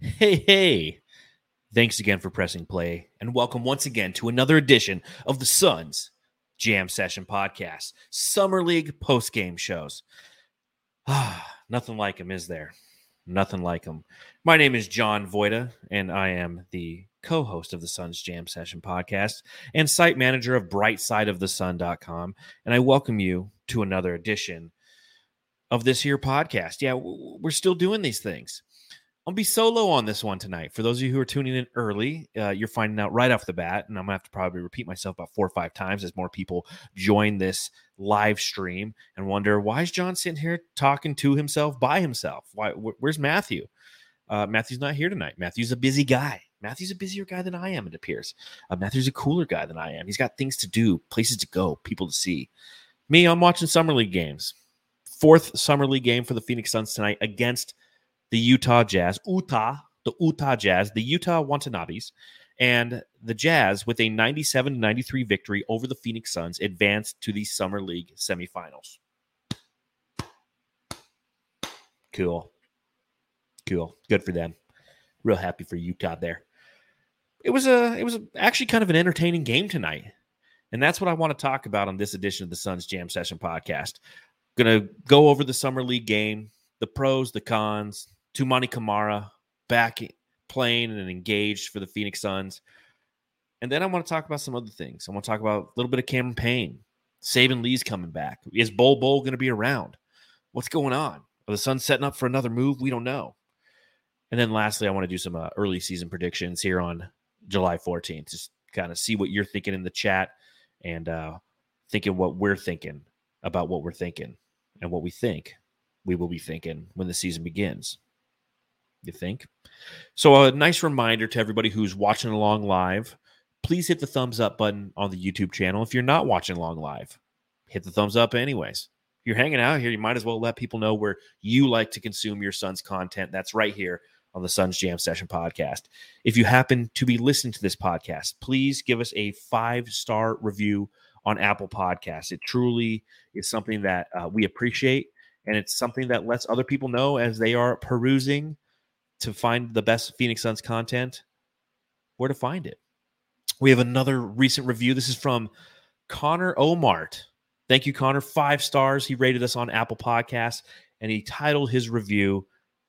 hey, hey. Thanks again for pressing play, and welcome once again to another edition of the Suns Jam Session Podcast, Summer League post game shows. Ah, nothing like him, is there? Nothing like him. My name is John Voita, and I am the co host of the Suns Jam Session Podcast and site manager of brightsideofthesun.com. And I welcome you to another edition of this here podcast. Yeah, we're still doing these things. I'll be solo on this one tonight. For those of you who are tuning in early, uh, you're finding out right off the bat, and I'm gonna have to probably repeat myself about four or five times as more people join this live stream and wonder why is John sitting here talking to himself by himself? Why? Wh- where's Matthew? Uh, Matthew's not here tonight. Matthew's a busy guy. Matthew's a busier guy than I am. It appears. Uh, Matthew's a cooler guy than I am. He's got things to do, places to go, people to see. Me, I'm watching summer league games. Fourth summer league game for the Phoenix Suns tonight against the Utah Jazz, Utah, the Utah Jazz, the Utah Watanabes, and the Jazz with a 97 93 victory over the Phoenix Suns advanced to the Summer League semifinals. Cool. Cool. Good for them. Real happy for Utah there. It was a it was actually kind of an entertaining game tonight. And that's what I want to talk about on this edition of the Suns Jam Session podcast. Gonna go over the summer league game, the pros, the cons, Toumani Camara back playing and engaged for the Phoenix Suns. And then I want to talk about some other things. I want to talk about a little bit of Cameron Payne. Saben Lee's coming back. Is Bol Bol going to be around? What's going on? Are the Suns setting up for another move? We don't know. And then lastly, I want to do some uh, early season predictions here on July 14th. Just kind of see what you're thinking in the chat and uh, thinking what we're thinking about what we're thinking and what we think we will be thinking when the season begins you think? So, a nice reminder to everybody who's watching along live please hit the thumbs up button on the YouTube channel. If you're not watching along live, hit the thumbs up anyways. If you're hanging out here, you might as well let people know where you like to consume your Suns content. That's right here on the Suns Jam Session podcast. If you happen to be listening to this podcast, please give us a five star review on Apple Podcasts. It truly is something that uh, we appreciate, and it's something that lets other people know as they are perusing to find the best Phoenix Suns content, where to find it. We have another recent review. This is from Connor Omart. Thank you, Connor. Five stars. He rated us on Apple Podcasts and he titled his review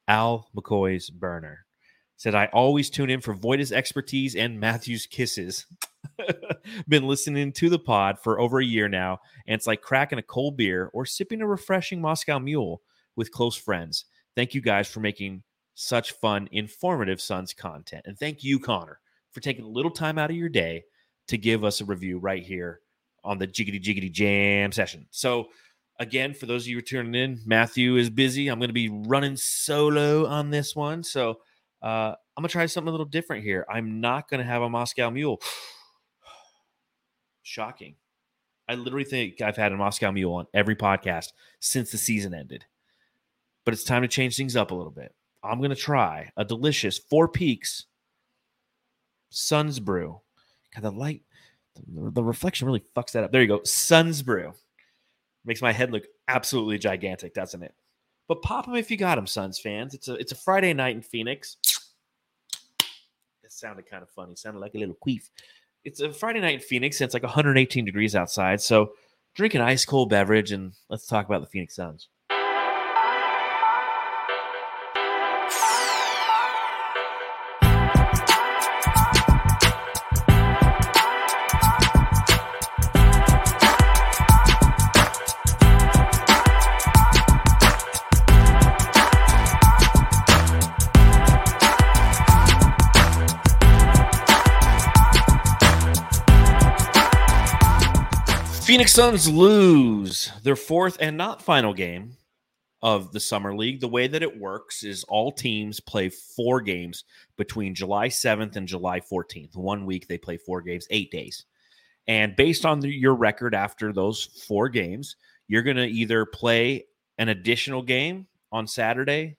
Al McCoy's Burner. Said, I always tune in for Voita's expertise and Matthew's kisses. Been listening to the pod for over a year now, and it's like cracking a cold beer or sipping a refreshing Moscow mule with close friends. Thank you guys for making such fun, informative Suns content. And thank you, Connor, for taking a little time out of your day to give us a review right here on the Jiggity Jiggity Jam session. So, again, for those of you tuning in, Matthew is busy. I'm going to be running solo on this one. So, uh, I'm to try something a little different here. I'm not to have a Moscow Mule. Shocking. I literally think I've had a Moscow Mule on every podcast since the season ended. But it's time to change things up a little bit. I'm to try a delicious Four Peaks Suns Brew. God, the light, the, the, reflection really fucks that up. There you go. Suns Brew. Makes my head look absolutely gigantic, doesn't it? But pop them if you got them, Suns fans. It's a it's a Friday night in Phoenix. It sounded kind of funny. Sounded like a little queef. It's a Friday night in Phoenix. And it's like 118 degrees outside. So drink an ice cold beverage and let's talk about the Phoenix Suns. Suns lose their fourth and not final game of the Summer League. The way that it works is all teams play four games between July 7th and July 14th. One week they play four games, eight days. And based on the, your record after those four games, you're going to either play an additional game on Saturday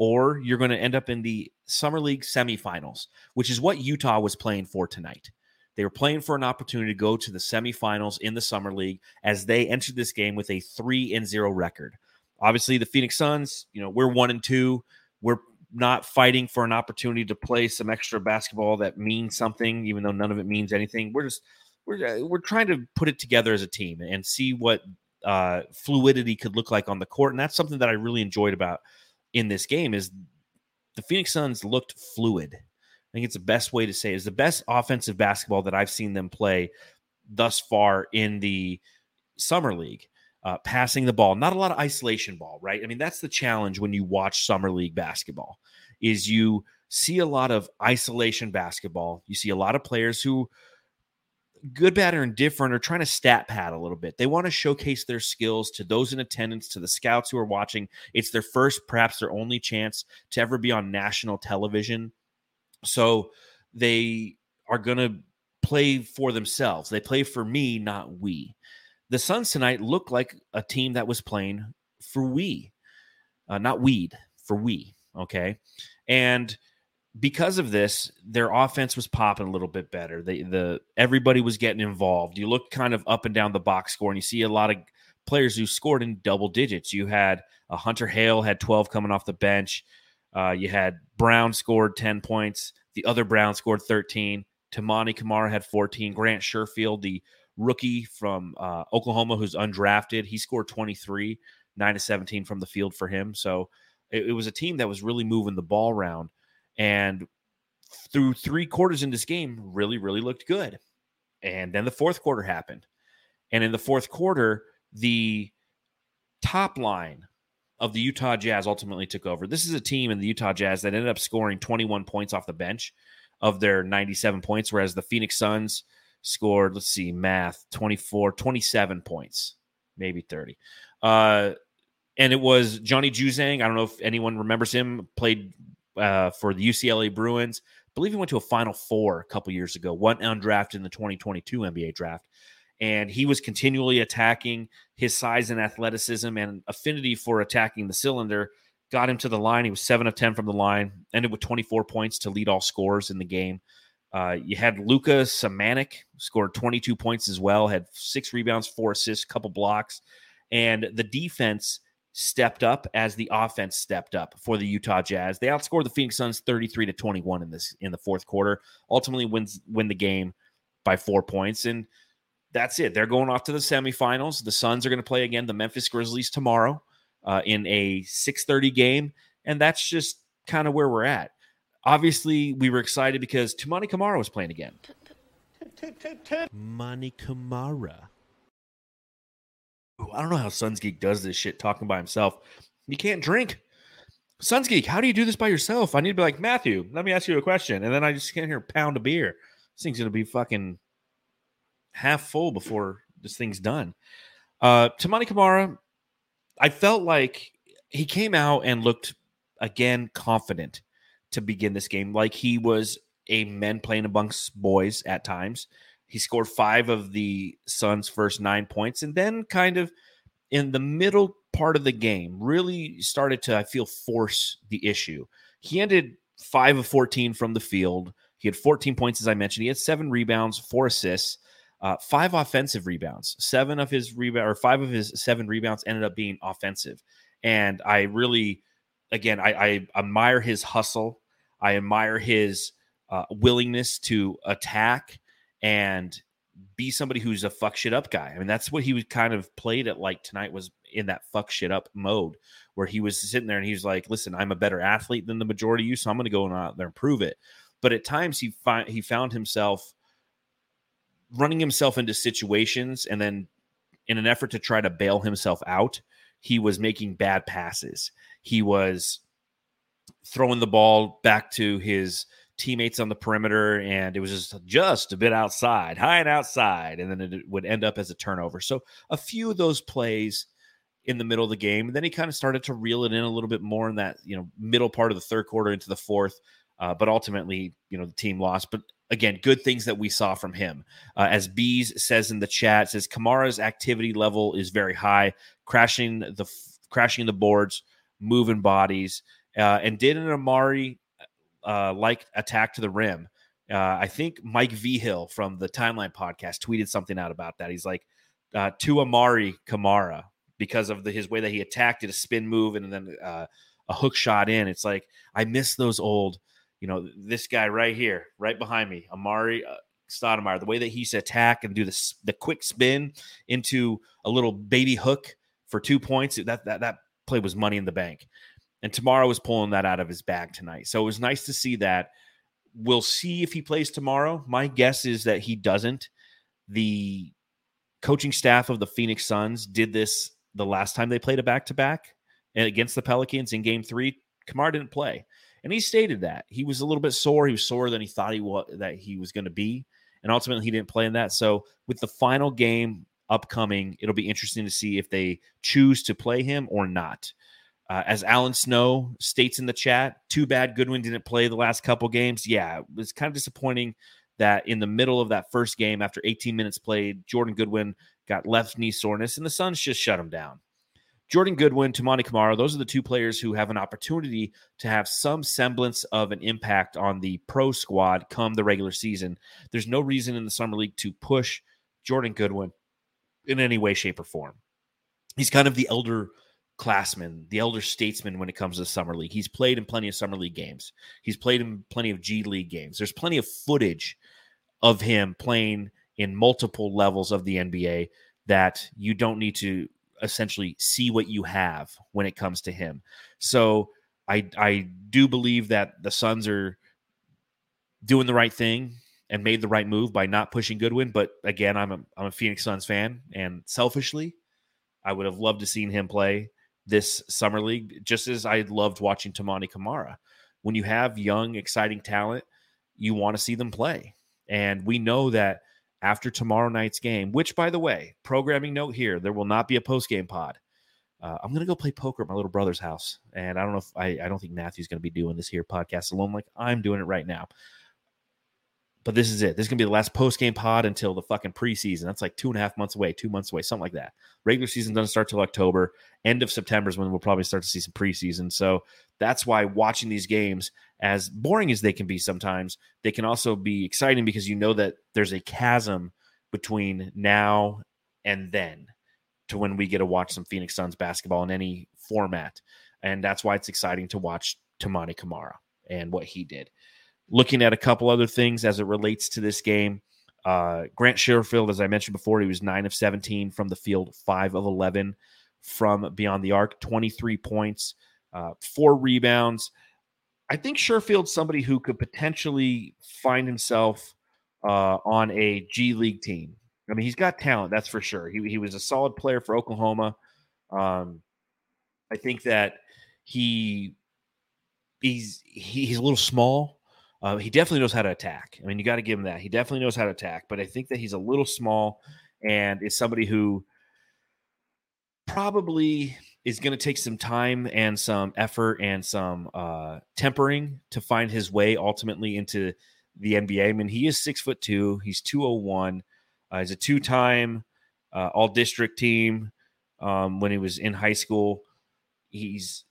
or you're going to end up in the Summer League semifinals, which is what Utah was playing for tonight. They were playing for an opportunity to go to the semifinals in the summer league as they entered this game with a three and zero record. Obviously, the Phoenix Suns, you know, we're one and two. We're not fighting for an opportunity to play some extra basketball that means something, even though none of it means anything. We're just we're uh, we're trying to put it together as a team and see what uh, fluidity could look like on the court, and that's something that I really enjoyed about in this game is the Phoenix Suns looked fluid. I think it's the best way to say it is the best offensive basketball that I've seen them play thus far in the summer league. Uh, passing the ball, not a lot of isolation ball, right? I mean, that's the challenge when you watch summer league basketball. Is you see a lot of isolation basketball. You see a lot of players who good, bad, or indifferent are trying to stat pad a little bit. They want to showcase their skills to those in attendance, to the scouts who are watching. It's their first, perhaps their only chance to ever be on national television. So they are going to play for themselves. They play for me, not we. The Suns tonight looked like a team that was playing for we, uh, not weed, for we. Okay. And because of this, their offense was popping a little bit better. They the everybody was getting involved. You look kind of up and down the box score, and you see a lot of players who scored in double digits. You had a Hunter Hale had 12 coming off the bench. Uh, you had Brown scored 10 points. The other Brown scored 13. Toumani Camara had 14. Grant Sherfield, the rookie from uh, Oklahoma who's undrafted, he scored 23, 9 to 17 from the field for him. So it, it was a team that was really moving the ball around and through three quarters in this game, really, really looked good. And then the fourth quarter happened. And in the fourth quarter, the top line of the Utah Jazz ultimately took over. This is a team in the Utah Jazz that ended up scoring 21 points off the bench of their 97 points, whereas the Phoenix Suns scored, let's see, math, 24, 27 points, maybe 30. Uh, and it was Johnny Juzang. I don't know if anyone remembers him, played uh, for the UCLA Bruins. I believe he went to a Final Four a couple years ago, went undrafted in the 2022 NBA draft. And he was continually attacking his size and athleticism and affinity for attacking the cylinder. Got him to the line. He was seven of 10 from the line, ended with 24 points to lead all scores in the game. Uh, you had Luka Samanic scored 22 points as well, had six rebounds, four assists, couple blocks. And the defense stepped up as the offense stepped up for the Utah Jazz. They outscored the Phoenix Suns 33 to 21 in this in the fourth quarter. Ultimately wins win the game by 4 points and that's it. They're going off to the semifinals. The Suns are going to play again the Memphis Grizzlies tomorrow uh, in a 6:30 game and that's just kind of where we're at. Obviously, we were excited because Toumani Camara was playing again. Mani Camara I don't know how Suns Geek does this shit talking by himself. You can't drink. Suns Geek, how do you do this by yourself? I need to be like, Matthew, let me ask you a question. And then I just can't hear a pound of beer. This thing's going to be fucking half full before this thing's done. Uh, Toumani Camara, I felt like he came out and looked, again, confident to begin this game. Like he was a men playing amongst boys at times. He scored five of the Suns' first nine points, and then kind of in the middle part of the game, really started to, I feel, force the issue. He ended five of 14 from the field. He had 14 points, as I mentioned. He had seven rebounds, four assists, uh, five offensive rebounds. Seven of his rebound or five of his seven rebounds ended up being offensive. And I really, again, I, I admire his hustle. I admire his uh, willingness to attack and be somebody who's a fuck shit up guy. I mean, that's what he was kind of played at like tonight was in that fuck shit up mode where he was sitting there and he was like, listen, I'm a better athlete than the majority of you, so I'm going to go out there and prove it. But at times he find he found himself running himself into situations and then in an effort to try to bail himself out, he was making bad passes. He was throwing the ball back to his teammates on the perimeter, and it was just just a bit outside, high and outside, and then it would end up as a turnover. So a few of those plays in the middle of the game, and then he kind of started to reel it in a little bit more in that you know middle part of the third quarter into the fourth. Uh, but ultimately, you know, the team lost. But again, good things that we saw from him. Uh, as Bees says in the chat, says Camara's activity level is very high, crashing the crashing the boards, moving bodies, uh, and did an Amari uh, like attack to the rim. Uh, I think Mike Vigil from the Timeline podcast tweeted something out about that. He's like, uh, to Amari Kamara because of the, his way that he attacked it, a spin move, and then uh, a hook shot in. It's like I miss those old, you know, this guy right here, right behind me, Amar'e uh, Stoudemire, the way that he's attack and do the the quick spin into a little baby hook for two points. That that that play was money in the bank. And tomorrow was pulling that out of his bag tonight. So it was nice to see that. We'll see if he plays tomorrow. My guess is that he doesn't. The coaching staff of the Phoenix Suns did this the last time they played a back to back against the Pelicans in game three. Kamar didn't play. And he stated that he was a little bit sore. He was sore than he thought he was that he was going to be, and ultimately he didn't play in that. So with the final game upcoming, it'll be interesting to see if they choose to play him or not. Uh, as Alan Snow states in the chat, too bad Goodwin didn't play the last couple games. Yeah, it was kind of disappointing that in the middle of that first game, after 18 minutes played, Jordan Goodwin got left knee soreness, and the Suns just shut him down. Jordan Goodwin, Toumani Camara, those are the two players who have an opportunity to have some semblance of an impact on the pro squad come the regular season. There's no reason in the Summer League to push Jordan Goodwin in any way, shape, or form. He's kind of the elder classman, the elder statesman when it comes to the Summer League. He's played in plenty of Summer League games, he's played in plenty of G League games. There's plenty of footage of him playing in multiple levels of the NBA that you don't need to essentially see what you have when it comes to him. So I I do believe that the Suns are doing the right thing and made the right move by not pushing Goodwin. But again, I'm a I'm a Phoenix Suns fan, and selfishly, I would have loved to seen him play this summer league, just as I loved watching Toumani Camara. When you have young, exciting talent, you want to see them play. And we know that after tomorrow night's game, which, by the way, programming note here, there will not be a post game pod. Uh, I'm gonna go play poker at my little brother's house, and I don't know if I, I don't think Matthew's gonna be doing this here podcast alone like I'm doing it right now. But this is it. This is gonna be the last post game pod until the fucking preseason. That's like two and a half months away, two months away, something like that. Regular season doesn't start till October. End of September is when we'll probably start to see some preseason. So that's why watching these games, as boring as they can be sometimes, they can also be exciting because you know that there's a chasm between now and then to when we get to watch some Phoenix Suns basketball in any format. And that's why it's exciting to watch Toumani Camara and what he did. Looking at a couple other things as it relates to this game, uh, Grant Sherfield, as I mentioned before, he was 9 of 17 from the field, 5 of 11 from beyond the arc, 23 points, uh, four rebounds. I think Sherfield's somebody who could potentially find himself uh, on a G League team. I mean, he's got talent, that's for sure. He, he was a solid player for Oklahoma. Um, I think that he he's he, he's a little small. Uh, he definitely knows how to attack. I mean, you got to give him that. He definitely knows how to attack, but I think that he's a little small and is somebody who probably is going to take some time and some effort and some uh, tempering to find his way ultimately into the NBA. I mean, he is six foot two. He's two oh one. Uh, he's a two time uh, all district team um, when he was in high school. He's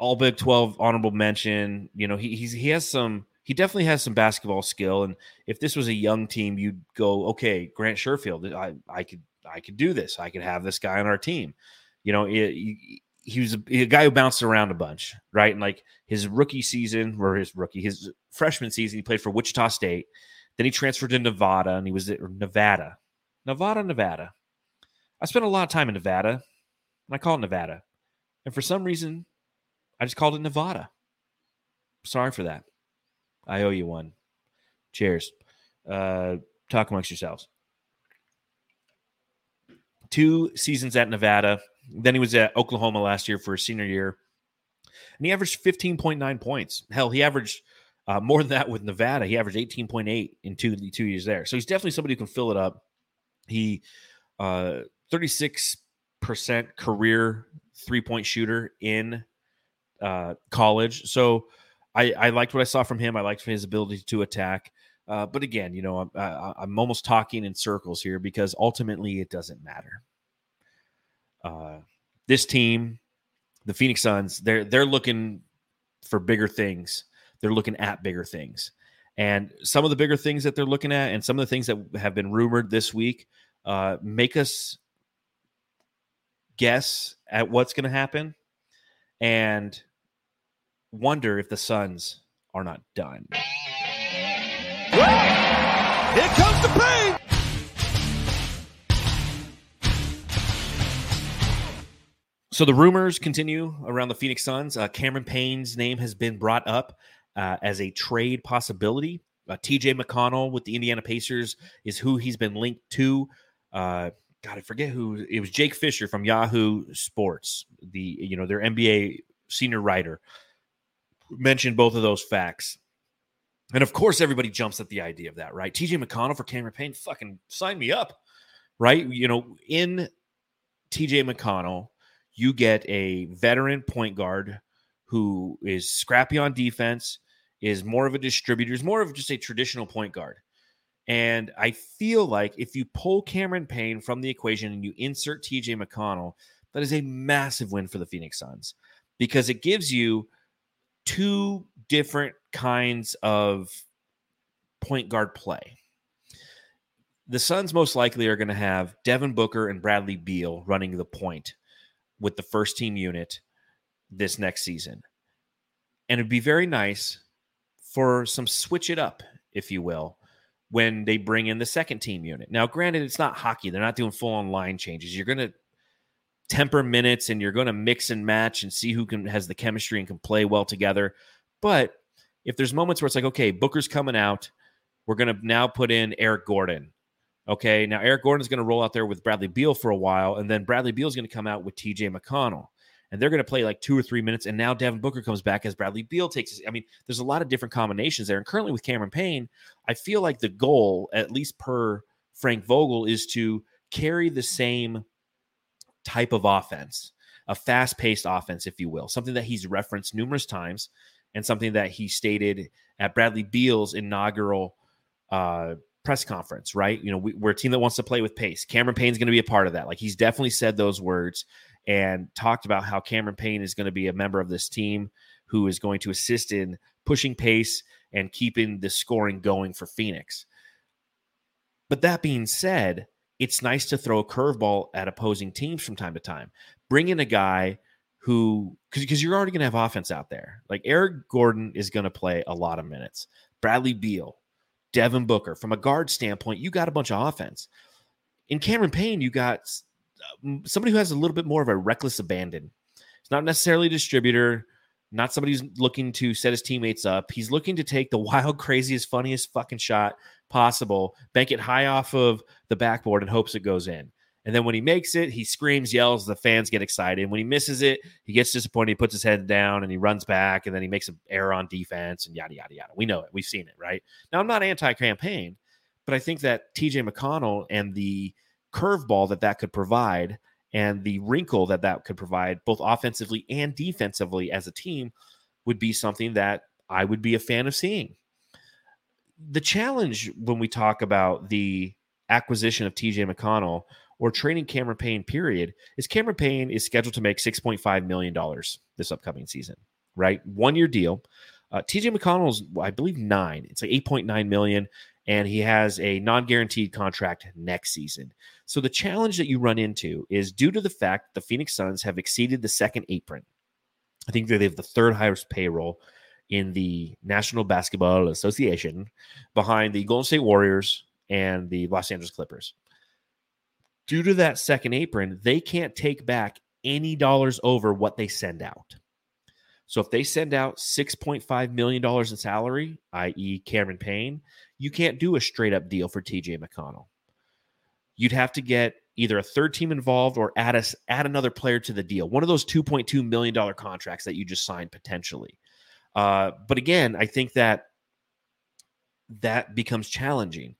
all Big Twelve honorable mention. You know, he he's, he has some. He definitely has some basketball skill. And if this was a young team, you'd go, okay, Grant Sherfield, I I could I could do this. I could have this guy on our team. You know, he, he was a, a, guy who bounced around a bunch, right? And like his rookie season, or his rookie, his freshman season, he played for Wichita State. Then he transferred to Nevada, and he was at Nevada, Nevada, Nevada. I spent a lot of time in Nevada, and I call it Nevada. And for some reason, I just called it Nevada. Sorry for that. I owe you one. Cheers. Uh, talk amongst yourselves two seasons at Nevada. Then he was at Oklahoma last year for his senior year. And he averaged 15.9 points. Hell, he averaged uh, more than that with Nevada. He averaged 18.8 in two, two years there. So he's definitely somebody who can fill it up. He, uh, 36% career three point shooter in uh, college. So I, I liked what I saw from him. I liked his ability to attack. Uh, but again, you know, I'm, I, I'm almost talking in circles here because ultimately it doesn't matter. Uh, this team, the Phoenix Suns, they're they're looking for bigger things. They're looking at bigger things, and some of the bigger things that they're looking at, and some of the things that have been rumored this week, uh, make us guess at what's going to happen. And wonder if the Suns are not done. Here comes the pain. So the rumors continue around the Phoenix Suns. Uh, Cameron Payne's name has been brought up uh, as a trade possibility. Uh, TJ McConnell with the Indiana Pacers is who he's been linked to. Uh, God, I forget who it was. Jake Fisher from Yahoo Sports, the you know their NBA senior writer, mentioned both of those facts. And of course, everybody jumps at the idea of that, right? TJ McConnell for Cameron Payne, fucking sign me up, right? You know, in TJ McConnell, you get a veteran point guard who is scrappy on defense, is more of a distributor, is more of just a traditional point guard. And I feel like if you pull Cameron Payne from the equation and you insert TJ McConnell, that is a massive win for the Phoenix Suns because it gives you two different kinds of point guard play. The Suns most likely are going to have Devin Booker and Bradley Beal running the point with the first team unit this next season. And it'd be very nice for some switch it up, if you will, when they bring in the second team unit. Now, granted, it's not hockey, they're not doing full on line changes. You're going to temper minutes and you're going to mix and match and see who can has the chemistry and can play well together. But if there's moments where it's like, okay, Booker's coming out, we're going to now put in Eric Gordon. Okay, now Eric Gordon is going to roll out there with Bradley Beal for a while, and then Bradley Beal is going to come out with TJ McConnell, and they're going to play like two or three minutes. And now Devin Booker comes back as Bradley Beal takes. I mean, there's a lot of different combinations there. And currently with Cameron Payne, I feel like the goal, at least per Frank Vogel, is to carry the same type of offense, a fast paced offense, if you will, something that he's referenced numerous times and something that he stated at Bradley Beal's inaugural uh, press conference, right? You know, we, are a team that wants to play with pace. Cameron Payne's going to be a part of that. Like he's definitely said those words and talked about how Cameron Payne is going to be a member of this team who is going to assist in pushing pace and keeping the scoring going for Phoenix. But that being said, it's nice to throw a curveball at opposing teams from time to time. Bring in a guy who, because you're already going to have offense out there. Like Eric Gordon is going to play a lot of minutes. Bradley Beal, Devin Booker. From a guard standpoint, you got a bunch of offense. In Cameron Payne, you got um, somebody who has a little bit more of a reckless abandon. It's not necessarily a distributor, not somebody who's looking to set his teammates up. He's looking to take the wild, craziest, funniest fucking shot possible, bank it high off of the backboard, and hopes it goes in. And then when he makes it, he screams, yells, the fans get excited. When he misses it, he gets disappointed, he puts his head down and he runs back and then he makes an error on defense and yada, yada, yada. We know it. We've seen it, right? Now, I'm not anti Cam Payne, but I think that TJ McConnell and the curveball that that could provide and the wrinkle that that could provide, both offensively and defensively as a team, would be something that I would be a fan of seeing. The challenge when we talk about the acquisition of TJ McConnell or trading Cameron Payne, period, is Cameron Payne is scheduled to make $6.5 million this upcoming season, right? One year deal. Uh, TJ McConnell's, I believe, nine. It's like 8.9 million, and he has a non-guaranteed contract next season. So the challenge that you run into is due to the fact the Phoenix Suns have exceeded the second apron. I think they have the third highest payroll in the National Basketball Association behind the Golden State Warriors and the Los Angeles Clippers due to that second apron, they can't take back any dollars over what they send out. So if they send out $6.5 million in salary, i.e., Cameron Payne, you can't do a straight up deal for TJ McConnell. You'd have to get either a third team involved or add us add another player to the deal. One of those $2.2 million contracts that you just signed potentially. Uh, but again, I think that that becomes challenging.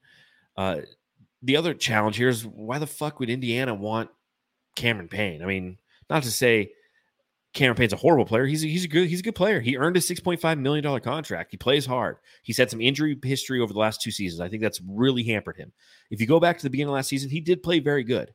Uh, the other challenge here is why the fuck would Indiana want Cameron Payne? I mean, not to say Cameron Payne's a horrible player. He's a, he's a good he's a good player. He earned a six point five million dollar contract. He plays hard. He's had some injury history over the last two seasons. I think that's really hampered him. If you go back to the beginning of last season, he did play very good.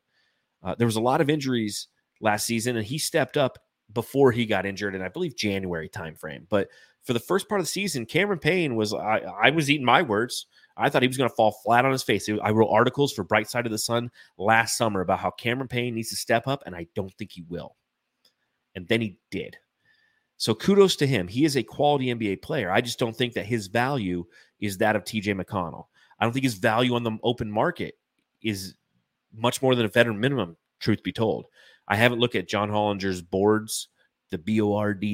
Uh, there was a lot of injuries last season, and he stepped up before he got injured in I believe January timeframe. But for the first part of the season, Cameron Payne was I, I was eating my words. I thought he was going to fall flat on his face. I wrote articles for Bright Side of the Sun last summer about how Cameron Payne needs to step up, and I don't think he will. And then he did. So kudos to him. He is a quality NBA player. I just don't think that his value is that of TJ McConnell. I don't think his value on the open market is much more than a veteran minimum, truth be told. I haven't looked at John Hollinger's boards, the BORD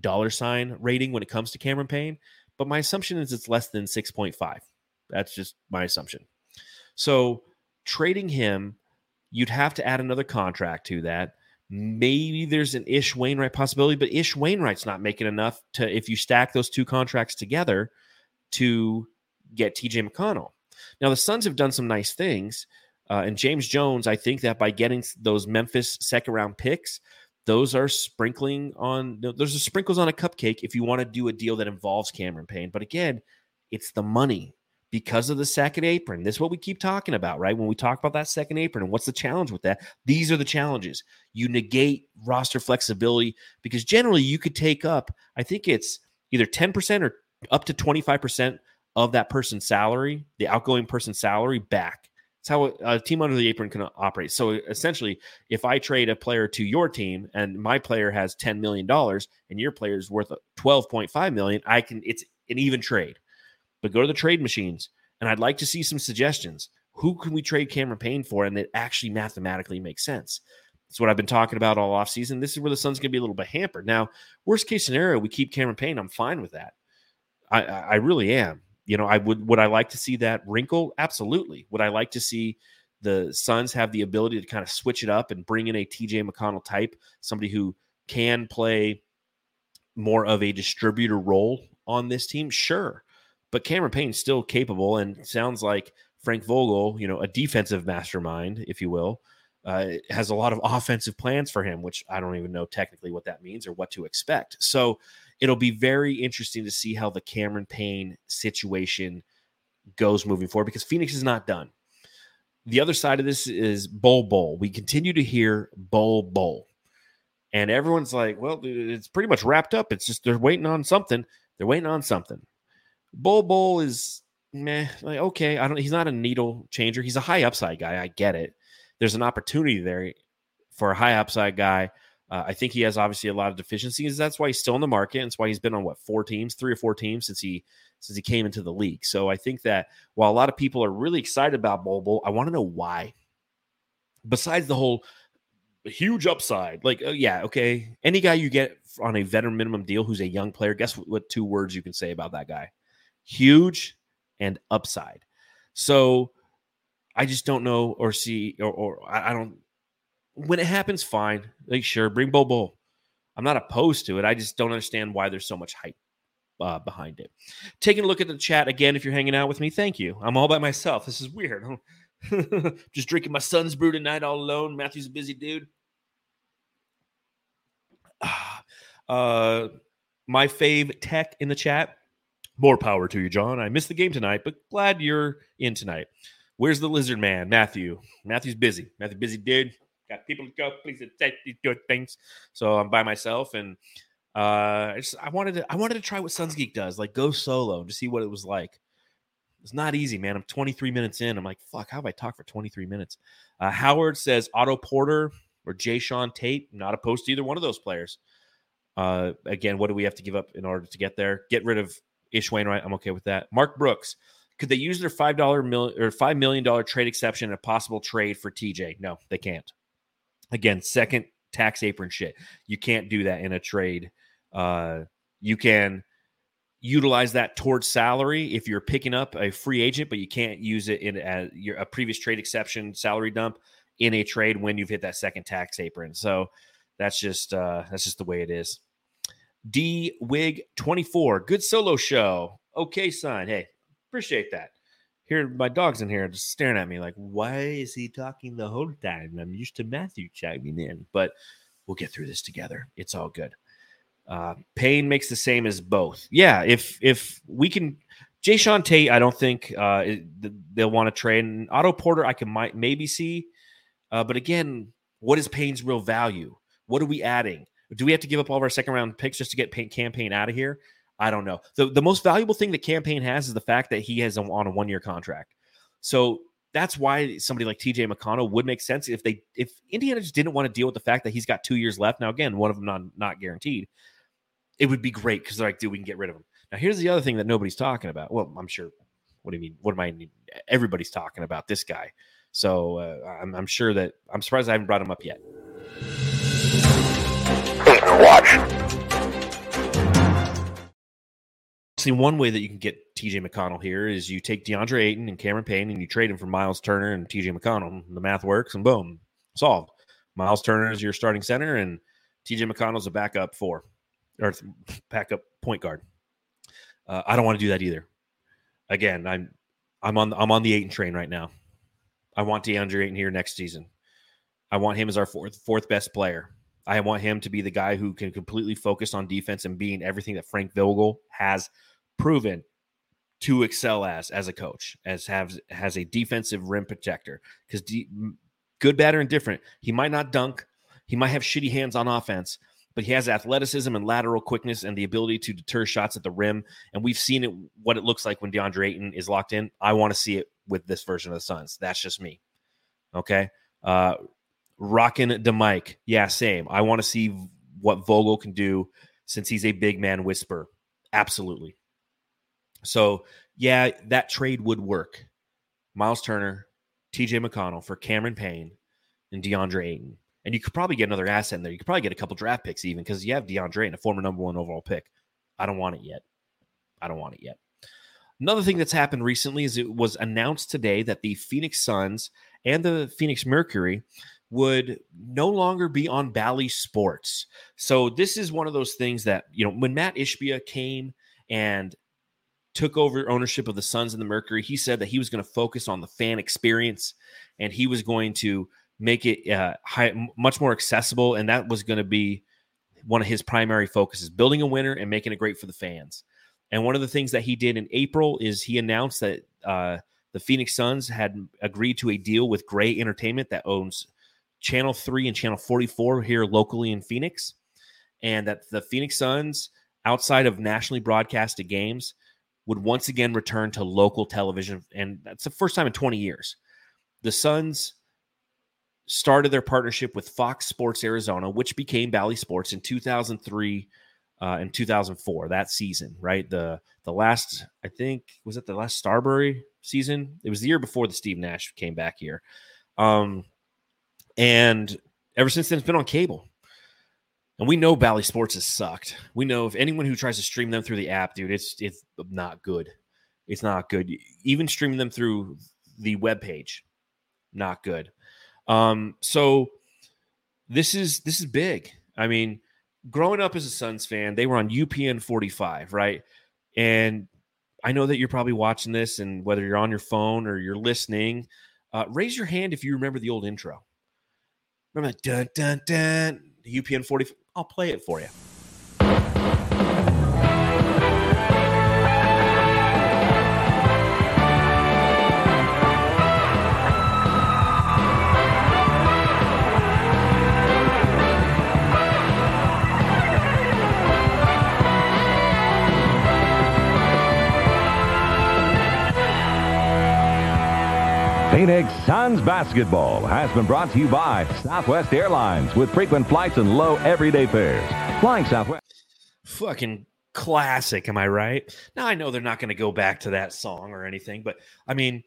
dollar sign rating when it comes to Cameron Payne, but my assumption is it's less than 6.5. That's just my assumption. So trading him, you'd have to add another contract to that. Maybe there's an Ish Wainwright possibility, but Ish Wainwright's not making enough to, if you stack those two contracts together, to get TJ McConnell. Now, the Suns have done some nice things. Uh, and James Jones, I think that by getting those Memphis second round picks, those are sprinkling on, those are sprinkles on a cupcake if you want to do a deal that involves Cameron Payne. But again, it's the money because of the second apron. This is what we keep talking about, right? When we talk about that second apron and what's the challenge with that, these are the challenges. You negate roster flexibility because generally you could take up, I think it's either 10% or up to 25% of that person's salary, the outgoing person's salary back. It's how a team under the apron can operate. So essentially, if I trade a player to your team and my player has $10 million and your player is worth 12.5 million, I can it's an even trade but go to the trade machines. And I'd like to see some suggestions. Who can we trade Cameron Payne for and it actually mathematically makes sense? That's what I've been talking about all offseason. This is where the Suns going to be a little bit hampered. Now, worst case scenario, we keep Cameron Payne. I'm fine with that. I, I really am. You know, I would would I like to see that wrinkle? Absolutely. Would I like to see the Suns have the ability to kind of switch it up and bring in a TJ McConnell type, somebody who can play more of a distributor role on this team? Sure. But Cameron Payne's still capable and sounds like Frank Vogel, you know, a defensive mastermind, if you will, uh, has a lot of offensive plans for him, which I don't even know technically what that means or what to expect. So it'll be very interesting to see how the Cameron Payne situation goes moving forward because Phoenix is not done. The other side of this is Bol Bol. We continue to hear Bol Bol. And everyone's like, well, it's pretty much wrapped up. It's just they're waiting on something. They're waiting on something. Bol Bol is meh. Like, okay, I don't. He's not a needle changer. He's a high upside guy. I get it. There's an opportunity there for a high upside guy. Uh, I think he has obviously a lot of deficiencies. That's why he's still in the market. That's why he's been on what four teams, three or four teams since he since he came into the league. So I think that while a lot of people are really excited about Bol, I want to know why. Besides the whole huge upside, like uh, yeah, okay, any guy you get on a veteran minimum deal who's a young player, guess what, what two words you can say about that guy? huge and upside. So I just don't know or see or, or I, don't. When it happens, fine. Like sure, bring Bol Bol. I'm not opposed to it. I just don't understand why there's so much hype uh, behind it. Taking a look at the chat again, if you're hanging out with me, thank you. I'm all by myself. This is weird. just drinking my Suns brew tonight all alone. Matthew's a busy dude. Uh, my fave tech in the chat more power to you, John. I missed the game tonight, but glad you're in tonight. Where's the lizard man, Matthew? Matthew's busy. Matthew, busy dude. Got people to go. Please good things. So I'm by myself, and uh, I just I wanted to I wanted to try what Suns Geek does, like go solo to see what it was like. It's not easy, man. I'm 23 minutes in. I'm like, fuck, how have I talked for 23 minutes? Uh, Howard says Otto Porter or Jae'Sean Tate. Not opposed to either one of those players. Uh, again, what do we have to give up in order to get there? Get rid of Ish Wainwright. I'm okay with that. Mark Brooks. Could they use their five dollar million or five million dollar trade exception in a possible trade for TJ? No, they can't. Again, second tax apron shit. You can't do that in a trade. Uh, you can utilize that towards salary if you're picking up a free agent, but you can't use it in a, your, a previous trade exception salary dump in a trade when you've hit that second tax apron. So that's just uh, that's just the way it is. D Wig 24. Good solo show. Okay, son. Hey, appreciate that. Here, my dog's in here just staring at me like, why is he talking the whole time? I'm used to Matthew chiming in, but we'll get through this together. It's all good. Uh, Payne makes the same as both. Yeah, if if we can, Jae'Sean Tate, I don't think uh, they'll want to trade. Otto Porter, I can might maybe see, uh, but again, what is Payne's real value? What are we adding? Do we have to give up all of our second round picks just to get Payne out of here? I don't know. The, the most valuable thing that Cam Payne has is the fact that he has a, on a one year contract. So that's why somebody like TJ McConnell would make sense if they if Indiana just didn't want to deal with the fact that he's got two years left. Now, again, one of them not not guaranteed. it would be great because they're like, dude, we can get rid of him. Now, here's the other thing that nobody's talking about. Well, I'm sure. What do you mean? What am I? Everybody's talking about this guy. So uh, I'm, I'm sure that I'm surprised I haven't brought him up yet. See, one way that you can get TJ McConnell here is you take DeAndre Ayton and Cameron Payne and you trade him for Miles Turner and TJ McConnell. The math works and boom, solved. Miles Turner is your starting center and TJ McConnell's a backup four or backup point guard. Uh, I don't want to do that either. Again, I'm I'm on I'm on the Ayton train right now. I want DeAndre Ayton here next season. I want him as our fourth fourth best player. I want him to be the guy who can completely focus on defense and being everything that Frank Vogel has proven to excel as as a coach, as have has a defensive rim protector. Because de- good, bad, or indifferent, he might not dunk, he might have shitty hands on offense, but he has athleticism and lateral quickness and the ability to deter shots at the rim. And we've seen it what it looks like when DeAndre Ayton is locked in. I want to see it with this version of the Suns. That's just me. Okay. Uh rocking the mic. Yeah, same. I want to see what Vogel can do since he's a big man whisper. Absolutely. So, yeah, that trade would work. Miles Turner, TJ McConnell for Cameron Payne and DeAndre Ayton. And you could probably get another asset in there. You could probably get a couple draft picks even because you have DeAndre and a former number one overall pick. I don't want it yet. I don't want it yet. Another thing that's happened recently is it was announced today that the Phoenix Suns and the Phoenix Mercury would no longer be on Bally Sports. So this is one of those things that, you know, when Matt Ishbia came and took over ownership of the Suns and the Mercury, he said that he was going to focus on the fan experience and he was going to make it uh, high, much more accessible. And that was going to be one of his primary focuses building a winner and making it great for the fans. And one of the things that he did in April is he announced that uh, the Phoenix Suns had agreed to a deal with Gray Entertainment that owns Channel 3 and Channel 44 here locally in Phoenix. And that the Phoenix Suns, outside of nationally broadcasted games, would once again return to local television. And that's the first time in 20 years. The Suns started their partnership with Fox Sports Arizona, which became Bally Sports in 2003 uh, and 2004, that season, right? The the last, I think, was it the last Starbury season? It was the year before the Steve Nash came back here. Um, and ever since then, it's been on cable. And we know Bally Sports has sucked. We know if anyone who tries to stream them through the app, dude, it's it's not good. It's not good. Even streaming them through the web page, not good. Um, so this is this is big. I mean, growing up as a Suns fan, they were on UPN 45, right? And I know that you're probably watching this, and whether you're on your phone or you're listening, uh, raise your hand if you remember the old intro. Remember that dun dun dun UPN 40 I'll play it for you. Phoenix Suns basketball has been brought to you by Southwest Airlines with frequent flights and low everyday fares. Flying Southwest. Fucking classic, am I right? Now I know they're not going to go back to that song or anything, but I mean,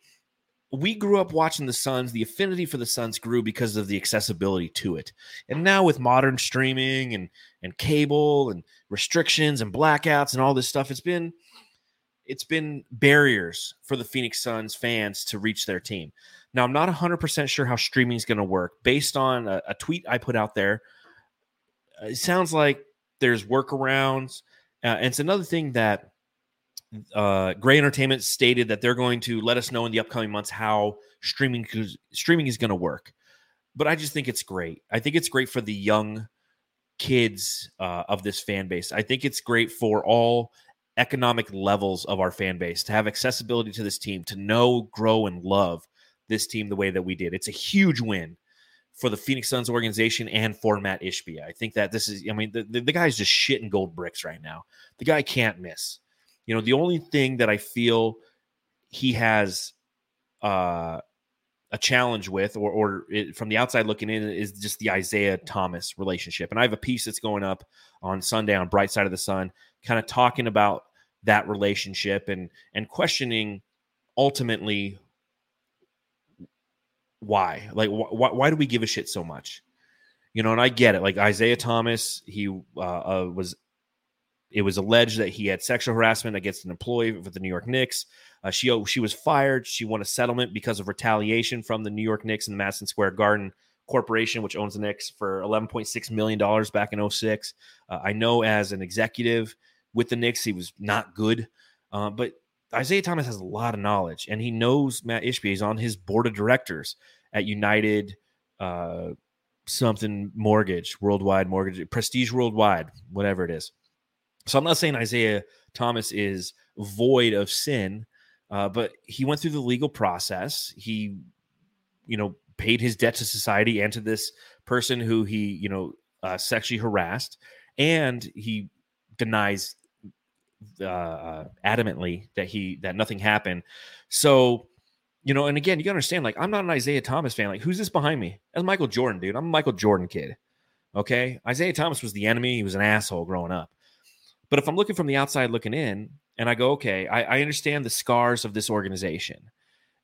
we grew up watching the Suns. The affinity for the Suns grew because of the accessibility to it. And now with modern streaming and and cable and restrictions and blackouts and all this stuff, it's been it's been barriers for the Phoenix Suns fans to reach their team. Now, I'm not 100% sure how streaming is going to work. Based on a, a, tweet I put out there, uh, it sounds like there's workarounds. Uh, and it's another thing that uh, Gray Entertainment stated that they're going to let us know in the upcoming months how streaming streaming is going to work. But I just think it's great. I think it's great for the young kids uh, of this fan base. I think it's great for all economic levels of our fan base to have accessibility to this team, to know, grow, and love this team the way that we did. It's a huge win for the Phoenix Suns organization and for Matt Ishbia. I think that this is, I mean, the, the, the guy's just shitting gold bricks right now. The guy can't miss. You know, the only thing that I feel he has uh, a challenge with, or or it, from the outside looking in, is just the Isiah Thomas relationship. And I have a piece that's going up on Sunday on Bright Side of the Sun, kind of talking about that relationship and and questioning ultimately why? Like wh- why do we give a shit so much? You know and i get it like Isiah Thomas he uh, uh, was it was alleged that he had sexual harassment against an employee with the new york knicks. Uh, she she was fired. She won a settlement because of retaliation from the new york knicks and the madison square garden corporation which owns the knicks for 11.6 million dollars back in 06 uh, i know as an executive with the knicks he was not good uh, but Isiah Thomas has a lot of knowledge, and he knows Matt Ishbia. He's on his board of directors at United uh, something mortgage, worldwide mortgage, prestige worldwide, whatever it is. So I'm not saying Isiah Thomas is void of sin, uh, but he went through the legal process. He, you know, paid his debt to society and to this person who he, you know, uh, sexually harassed, and he denies uh, uh, adamantly that he that nothing happened. So, you know, and again, you gotta understand, like, I'm not an Isiah Thomas fan. Like, who's this behind me? That's Michael Jordan, dude. I'm a Michael Jordan kid. Okay. Isiah Thomas was the enemy. He was an asshole growing up. But if I'm looking from the outside looking in, and I go, okay, I, I understand the scars of this organization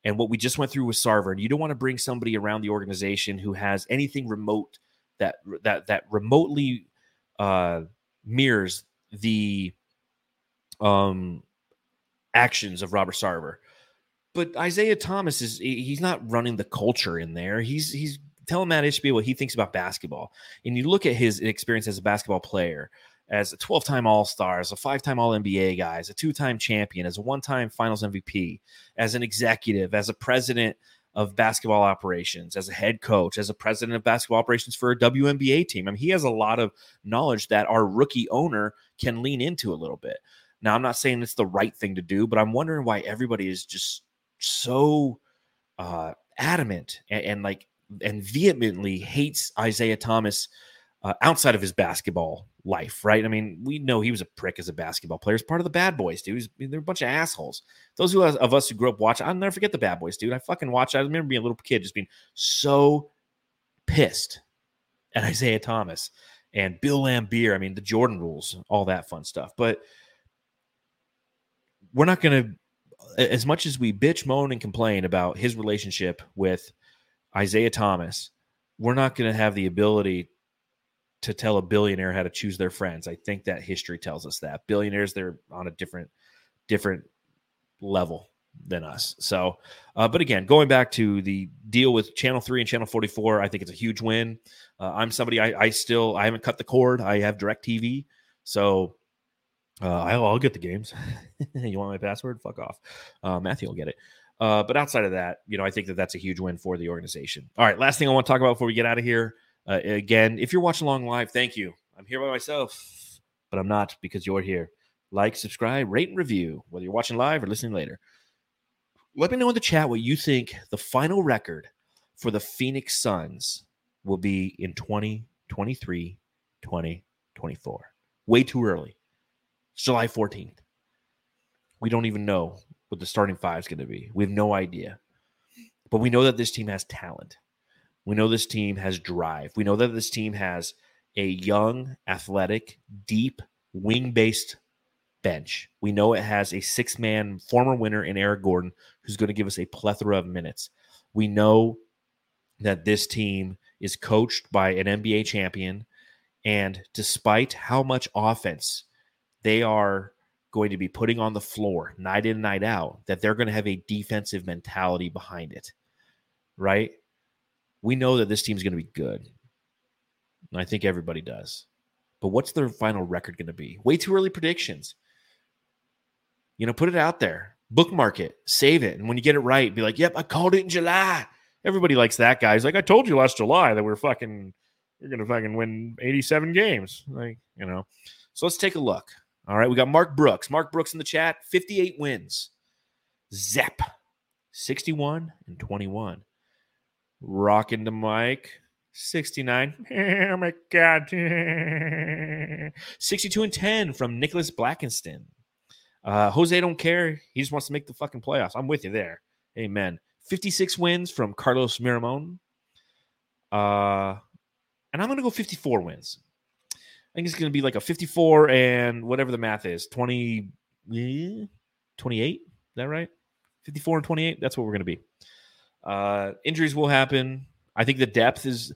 and what we just went through with Sarver, and you don't want to bring somebody around the organization who has anything remote that that that remotely uh, mirrors the um, actions of Robert Sarver. But Isiah Thomas is he's not running the culture in there. He's he's telling Matt Ishbia what he thinks about basketball. And you look at his experience as a basketball player, as a 12-time All-Star, as a five-time All-NBA guy, as a two-time champion, as a one-time Finals MVP, as an executive, as a president of basketball operations, as a head coach, as a president of basketball operations for a WNBA team. I mean, he has a lot of knowledge that our rookie owner can lean into a little bit. Now, I'm not saying it's the right thing to do, but I'm wondering why everybody is just so uh, adamant and, and, like and vehemently hates Isiah Thomas uh, outside of his basketball life, right? I mean, we know he was a prick as a basketball player. He's part of the bad boys, dude. He's, they're a bunch of assholes. Those of us who grew up watching, I'll never forget the bad boys, dude. I fucking watched. I remember being a little kid, just being so pissed at Isiah Thomas and Bill Laimbeer. I mean, the Jordan rules, all that fun stuff. But we're not going to, as much as we bitch, moan, and complain about his relationship with Isiah Thomas, we're not going to have the ability to tell a billionaire how to choose their friends. I think that history tells us that billionaires they're on a different different level than us. So, uh, but again, going back to the deal with Channel Three and Channel Forty Four, I think it's a huge win. Uh, I'm somebody I, I still I haven't cut the cord. I have Direct TV, so uh, I'll, I'll, get the games. you want my password? Fuck off. Uh, Matthew will get it. Uh, but outside of that, you know, I think that that's a huge win for the organization. All right, last thing I want to talk about before we get out of here. Uh, again, if you're watching along live, thank you. I'm here by myself, but I'm not because you're here. Like, subscribe, rate, and review, whether you're watching live or listening later. Let me know in the chat what you think the final record for the Phoenix Suns will be in 2023 2024. Way too early. It's July 14th. We don't even know what the starting five is going to be. We have no idea. But we know that this team has talent. We know this team has drive. We know that this team has a young, athletic, deep, wing based bench. We know it has a six man former winner in Eric Gordon who's going to give us a plethora of minutes. We know that this team is coached by an NBA champion. And despite how much offense they are going to be putting on the floor night in, night out, that they're going to have a defensive mentality behind it, right? We know that this team is going to be good. And I think everybody does. But what's their final record going to be? Way too early predictions. You know, put it out there, bookmark it, save it. And when you get it right, be like, yep, I called it in July. Everybody likes that guy. He's like, I told you last July that we're fucking, you're going to fucking win 87 games. Like, you know. So let's take a look. All right, we got Mark Brooks. Mark Brooks in the chat, 58 wins. Zep, 61 and 21. Rocking the mic, 69. Oh my God. 62 and 10 from Nicholas Blackenston. Uh, Jose don't care. He just wants to make the fucking playoffs. I'm with you there. Amen. 56 wins from Carlos Miramon. Uh, and I'm going to go 54 wins. I think it's going to be like a 54 and whatever the math is 20, 28. Is that right? 54 and 28. That's what we're going to be. Uh, injuries will happen. I think the depth is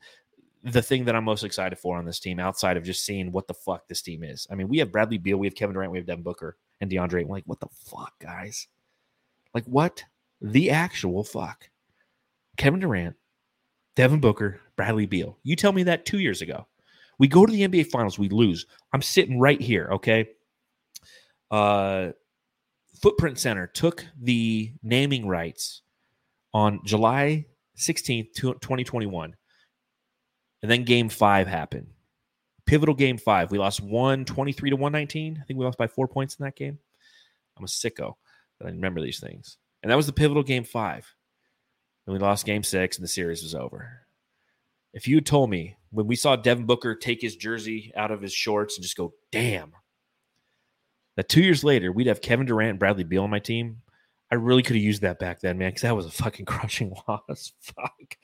the thing that I'm most excited for on this team outside of just seeing what the fuck this team is. I mean, we have Bradley Beal, we have Kevin Durant, we have Devin Booker and DeAndre. I'm like, what the fuck, guys? Like, what the actual fuck? Kevin Durant, Devin Booker, Bradley Beal. You tell me that two years ago. We go to the NBA Finals, we lose. I'm sitting right here, okay? Uh, Footprint Center took the naming rights on July 16th, 2021. And then game five happened. Pivotal game five. We lost 123 to 119. I think we lost by four points in that game. I'm a sicko that I remember these things. And that was the pivotal game five. And we lost game six, and the series was over. If you told me when we saw Devin Booker take his jersey out of his shorts and just go, damn, that two years later we'd have Kevin Durant and Bradley Beal on my team, I really could have used that back then, man, because that was a fucking crushing loss. Fuck.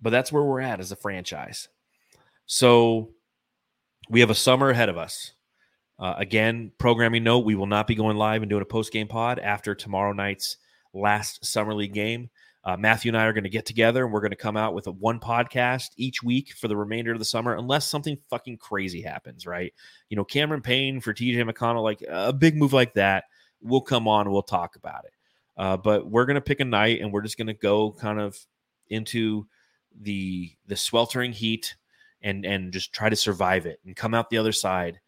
But that's where we're at as a franchise. So we have a summer ahead of us. Uh, again, programming note: we will not be going live and doing a post game pod after tomorrow night's last summer league game. Uh, Matthew and I are going to get together and we're going to come out with a one podcast each week for the remainder of the summer, unless something fucking crazy happens, right? You know, Cameron Payne for TJ McConnell, like a big move like that, we'll come on, we'll talk about it. Uh, but we're going to pick a night and we're just going to go kind of into the the sweltering heat and and just try to survive it and come out the other side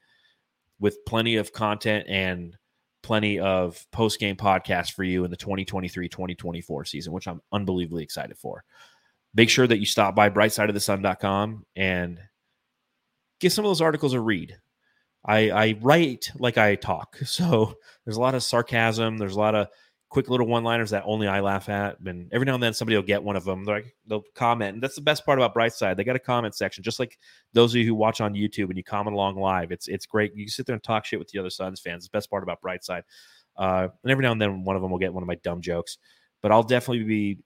with plenty of content and plenty of post game podcasts for you in the 2023 2024 season, which I'm unbelievably excited for. Make sure that you stop by brightsideofthesun.com and give some of those articles a read. I, I write like I talk. So there's a lot of sarcasm, there's a lot of quick little one liners that only I laugh at. And every now and then somebody will get one of them. They're like, they'll comment. And that's the best part about Brightside. They got a comment section, just like those of you who watch on YouTube and you comment along live. It's it's great. You can sit there and talk shit with the other Suns fans. It's the best part about Brightside. Uh, and every now and then one of them will get one of my dumb jokes. But I'll definitely be,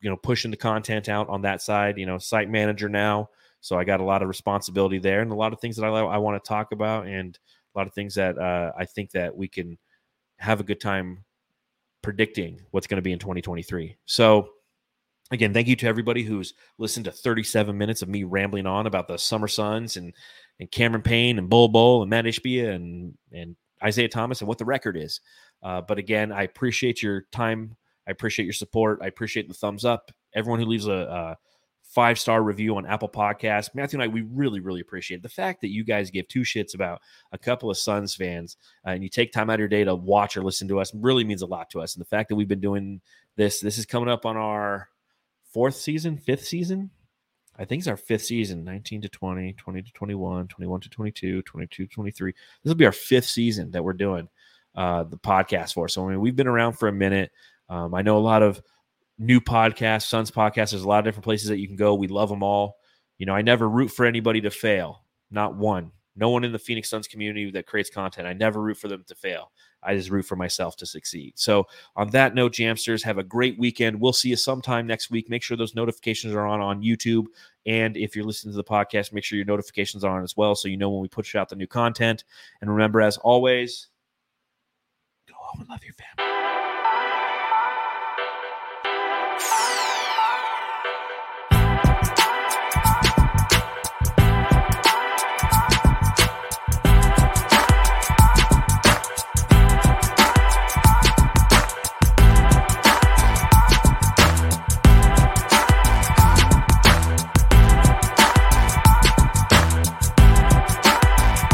you know, pushing the content out on that side. You know, site manager now. So I got a lot of responsibility there and a lot of things that I, I want to talk about and a lot of things that uh, I think that we can have a good time predicting what's going to be in 2023. So, again, thank you to everybody who's listened to 37 minutes of me rambling on about the Summer Suns and and Cameron Payne and Bol Bol and Matt Ishbia and and Isiah Thomas and what the record is. Uh, but again, I appreciate your time. I appreciate your support. I appreciate the thumbs up. Everyone who leaves a, a five star review on Apple Podcasts. Matthew and I, we really, really appreciate the fact that you guys give two shits about a couple of Suns fans uh, and you take time out of your day to watch or listen to us really means a lot to us. And the fact that we've been doing this, this is coming up on our fourth season, fifth season. I think it's our fifth season 19 to 20, 20 to 21, 21 to 22, 22 to 23. This will be our fifth season that we're doing uh, the podcast for. So, I mean, we've been around for a minute. Um, I know a lot of new podcast, Suns podcast. There's a lot of different places that you can go. We love them all. You know, I never root for anybody to fail. Not one. No one in the Phoenix Suns community that creates content. I never root for them to fail. I just root for myself to succeed. So, on that note, Jamsters, have a great weekend. We'll see you sometime next week. Make sure those notifications are on on YouTube. And if you're listening to the podcast, make sure your notifications are on as well so you know when we push out the new content. And remember, as always, go home and love your family.